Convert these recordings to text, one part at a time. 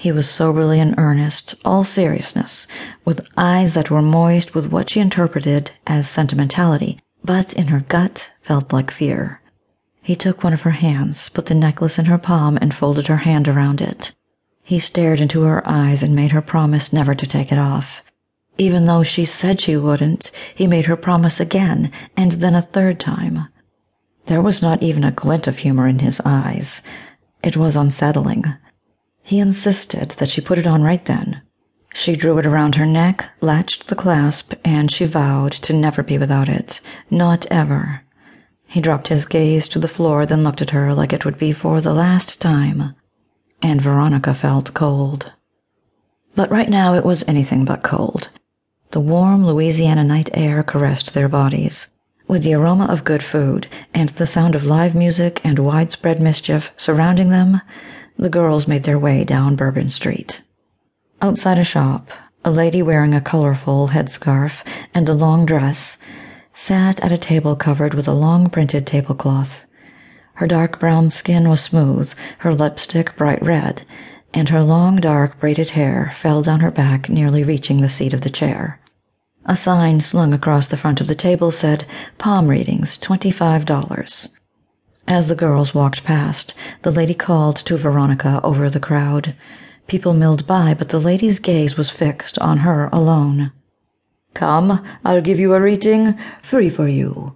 He was soberly in earnest, all seriousness, with eyes that were moist with what she interpreted as sentimentality, but, in her gut, felt like fear. He took one of her hands, put the necklace in her palm, and folded her hand around it. He stared into her eyes and made her promise never to take it off. Even though she said she wouldn't, he made her promise again, and then a third time. There was not even a glint of humor in his eyes. It was unsettling. He insisted that she put it on right then. She drew it around her neck, latched the clasp, and she vowed to never be without it. Not ever. He dropped his gaze to the floor, then looked at her like it would be for the last time. And Veronica felt cold. But right now it was anything but cold. The warm Louisiana night air caressed their bodies. With the aroma of good food, and the sound of live music and widespread mischief surrounding them, the girls made their way down Bourbon Street. Outside a shop, a lady wearing a colorful headscarf and a long dress sat at a table covered with a long printed tablecloth. Her dark brown skin was smooth, her lipstick bright red, and her long dark braided hair fell down her back nearly reaching the seat of the chair. A sign slung across the front of the table said Palm Readings, $25. As the girls walked past, the lady called to Veronica over the crowd. People milled by, but the lady's gaze was fixed on her alone. Come, I'll give you a reading, free for you.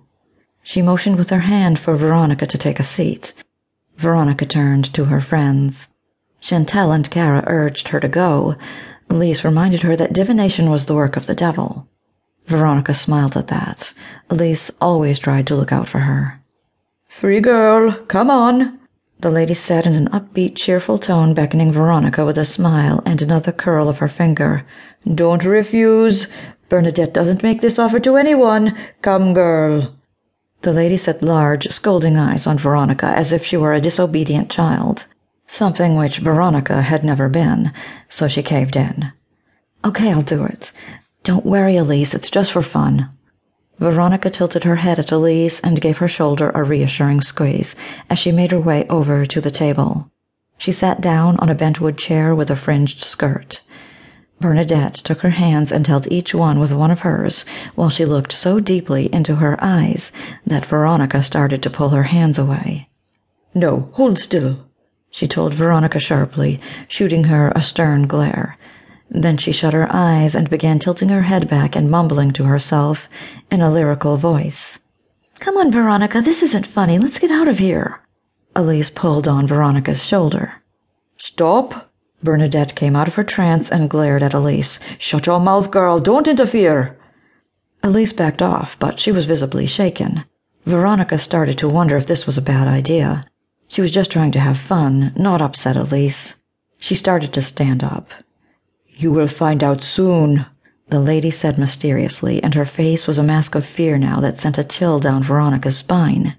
She motioned with her hand for Veronica to take a seat. Veronica turned to her friends. Chantelle and Kara urged her to go. Elise reminded her that divination was the work of the devil. Veronica smiled at that. Elise always tried to look out for her. Free girl, come on, the lady said in an upbeat, cheerful tone, beckoning Veronica with a smile and another curl of her finger. Don't refuse. Bernadette doesn't make this offer to anyone. Come, girl. The lady set large, scolding eyes on Veronica as if she were a disobedient child, something which Veronica had never been, so she caved in. Okay, I'll do it. Don't worry, Elise, it's just for fun. Veronica tilted her head at Elise and gave her shoulder a reassuring squeeze as she made her way over to the table. She sat down on a bentwood chair with a fringed skirt. Bernadette took her hands and held each one with one of hers, while she looked so deeply into her eyes that Veronica started to pull her hands away. No, hold still, she told Veronica sharply, shooting her a stern glare. Then she shut her eyes and began tilting her head back and mumbling to herself in a lyrical voice. Come on, Veronica, this isn't funny. Let's get out of here. Elise pulled on Veronica's shoulder. Stop! Bernadette came out of her trance and glared at Elise. Shut your mouth, girl. Don't interfere. Elise backed off, but she was visibly shaken. Veronica started to wonder if this was a bad idea. She was just trying to have fun, not upset Elise. She started to stand up. You will find out soon, the lady said mysteriously, and her face was a mask of fear now that sent a chill down Veronica's spine.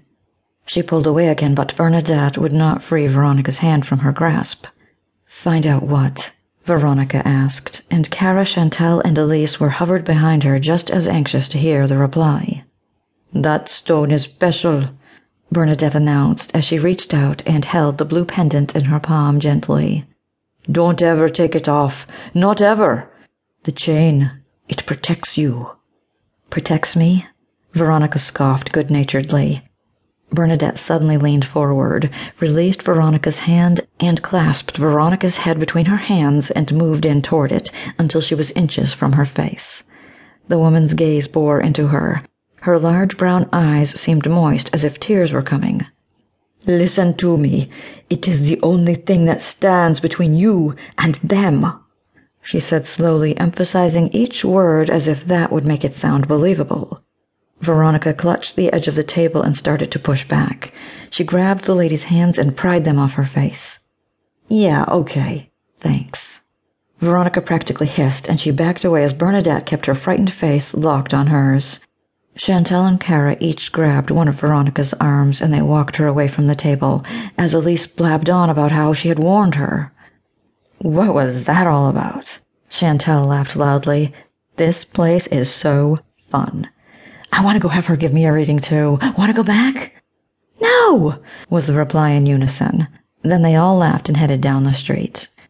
She pulled away again, but Bernadette would not free Veronica's hand from her grasp. Find out what? Veronica asked, and Kara, Chantelle, and Elise were hovered behind her just as anxious to hear the reply. That stone is special, Bernadette announced as she reached out and held the blue pendant in her palm gently. Don't ever take it off. Not ever. The chain, it protects you. Protects me? Veronica scoffed good naturedly. Bernadette suddenly leaned forward, released Veronica's hand, and clasped Veronica's head between her hands and moved in toward it until she was inches from her face. The woman's gaze bore into her. Her large brown eyes seemed moist as if tears were coming. Listen to me. It is the only thing that stands between you and them, she said slowly, emphasizing each word as if that would make it sound believable. Veronica clutched the edge of the table and started to push back. She grabbed the lady's hands and pried them off her face. Yeah, okay. Thanks. Veronica practically hissed, and she backed away as Bernadette kept her frightened face locked on hers. Chantelle and Kara each grabbed one of Veronica's arms and they walked her away from the table as Elise blabbed on about how she had warned her. What was that all about? Chantelle laughed loudly. This place is so fun. I want to go have her give me a reading too. Want to go back? No, was the reply in unison. Then they all laughed and headed down the street.